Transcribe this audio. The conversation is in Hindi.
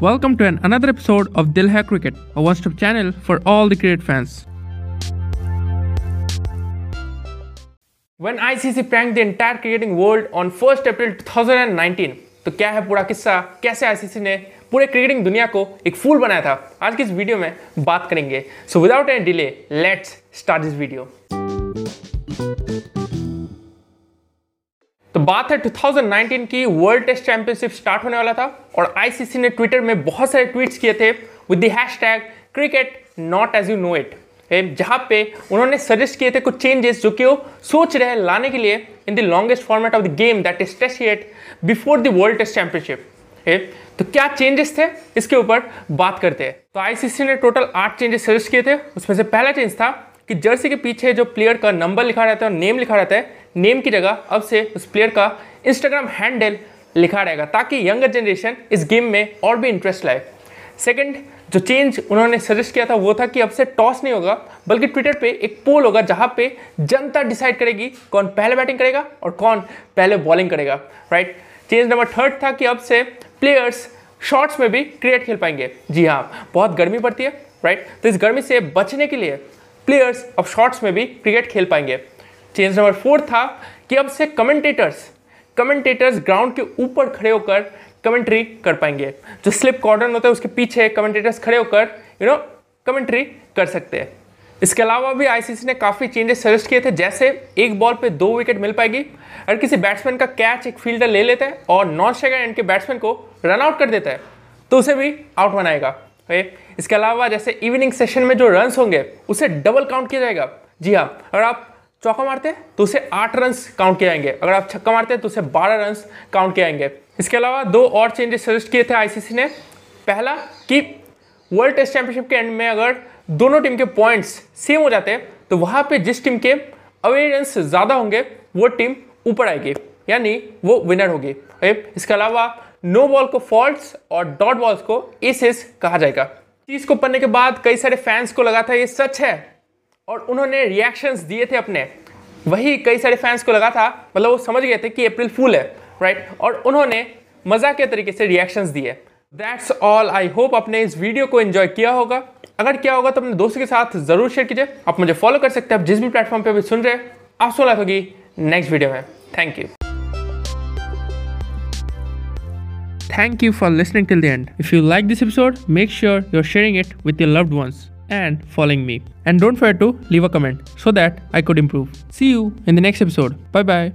Welcome to an, another episode of Dil Hai Cricket, a one-stop channel for all the cricket fans. When ICC pranked the entire cricketing world on 1st April 2019, तो क्या है पूरा किस्सा कैसे आईसीसी ने पूरे क्रिकेटिंग दुनिया को एक फूल बनाया था आज की इस वीडियो में बात करेंगे so without any delay let's start this video तो बात है 2019 की वर्ल्ड टेस्ट चैंपियनशिप स्टार्ट होने वाला था और आईसीसी ने ट्विटर में बहुत सारे ट्वीट्स किए थे with the hashtag cricket not as you know it जहाँ पे उन्होंने सजेस्ट किए थे कुछ चेंजेस जो कि वो सोच रहे हैं लाने के लिए in the longest format of the game that is test yet before the world test championship तो क्या चेंजेस थे? इसके ऊपर बात करते हैं। तो आईसीसी ने टोटल आठ चेंजेस सजेस्ट किए थे। उसमें से पहला चेंज था कि जर्सी के पीछे जो प्लेयर का नंबर लिखा रहता है और नेम लिखा रहता है नेम की जगह अब से उस प्लेयर का इंस्टाग्राम हैंडल लिखा रहेगा, ताकि यंगर जनरेशन इस गेम में और भी इंटरेस्ट लाए। सेकंड जो चेंज उन्होंने सजेस्ट किया था, वो था कि अब से टॉस नहीं होगा, बल्कि ट्विटर पे एक पोल होगा, जहाँ पे जनता डिसाइड करेगी कौन पहले बैटिंग करेगा और कौन पहले बॉलिंग करेगा राइट चेंज नंबर थर्ड था कि अब से प्लेयर्स शॉर्ट्स में भी क्रिकेट खेल पाएँगे। जी हाँ बहुत गर्मी पड़ती है राइट तो इस गर्मी से बचने के लिए प्लेयर्स अब शॉर्ट्स में भी क्रिकेट खेल पाएँगे। चेंज नंबर फोर था कि अब से कमेंटेटर्स कमेंटेटर्स ग्राउंड के ऊपर खड़े होकर कमेंट्री कर पाएँगे। जो स्लिप कॉर्डन होता है, उसके पीछे कमेंटेटर्स खड़े होकर यू नो कमेंट्री कर सकते हैं। इसके अलावा भी आईसीसी ने काफ़ी चेंजेस सजेस्ट किए थे, जैसे एक बॉल पे दो विकेट मिल पाएगी अगर किसी बैट्समैन का कैच एक फील्डर ले लेता है और नॉन स्ट्राइकर एंड के बैट्समैन को रन आउट कर देता है तो उसे भी आउट बनाएगा। इसके अलावा जैसे इवनिंग सेशन में जो रन होंगे, उसे डबल काउंट किया जाएगा। जी हाँ अगर आप चौका मारते हैं तो उसे आठ रन काउंट किए जाएँगे। अगर आप छक्का मारते हैं तो उसे बारह रन काउंट किए जाएँगे। इसके अलावा दो और चेंजेस सजेस्ट किए थे आईसीसी ने। पहला, कि वर्ल्ड टेस्ट चैंपियनशिप के एंड में अगर दोनों टीम के पॉइंट्स सेम हो जाते हैं तो वहाँ पे जिस टीम के अवे रन ज़्यादा होंगे, वो टीम ऊपर आएगी। यानी वो विनर होगी। इसके अलावा नो बॉल को फॉल्ट्स और डॉट बॉल्स को एसेस कहा जाएगा। चीज़ को पढ़ने के बाद कई सारे फैंस को लगा था, ये सच है? और उन्होंने रिएक्शंस दिए थे अपने। वही कई सारे फैंस को लगा था मतलब वो समझ गए थे कि अप्रैल फूल है राइट और उन्होंने मज़ा के तरीके से रिएक्शंस दिए। दैट्स ऑल आई होप आपने इस वीडियो को एंजॉय किया होगा। अगर क्या होगा तो अपने दोस्तों के साथ ज़रूर शेयर कीजिए। आप मुझे फॉलो कर सकते हैं। आप जिस भी प्लेटफॉर्म पे अभी सुन रहे हैं आप सुन होगी नेक्स्ट वीडियो में। Thank you Thank you for listening till the end. If you like this episode, make sure you're sharing it with your loved ones. And following me. And don't forget to leave a comment so that I could improve. See you in the next episode. Bye bye.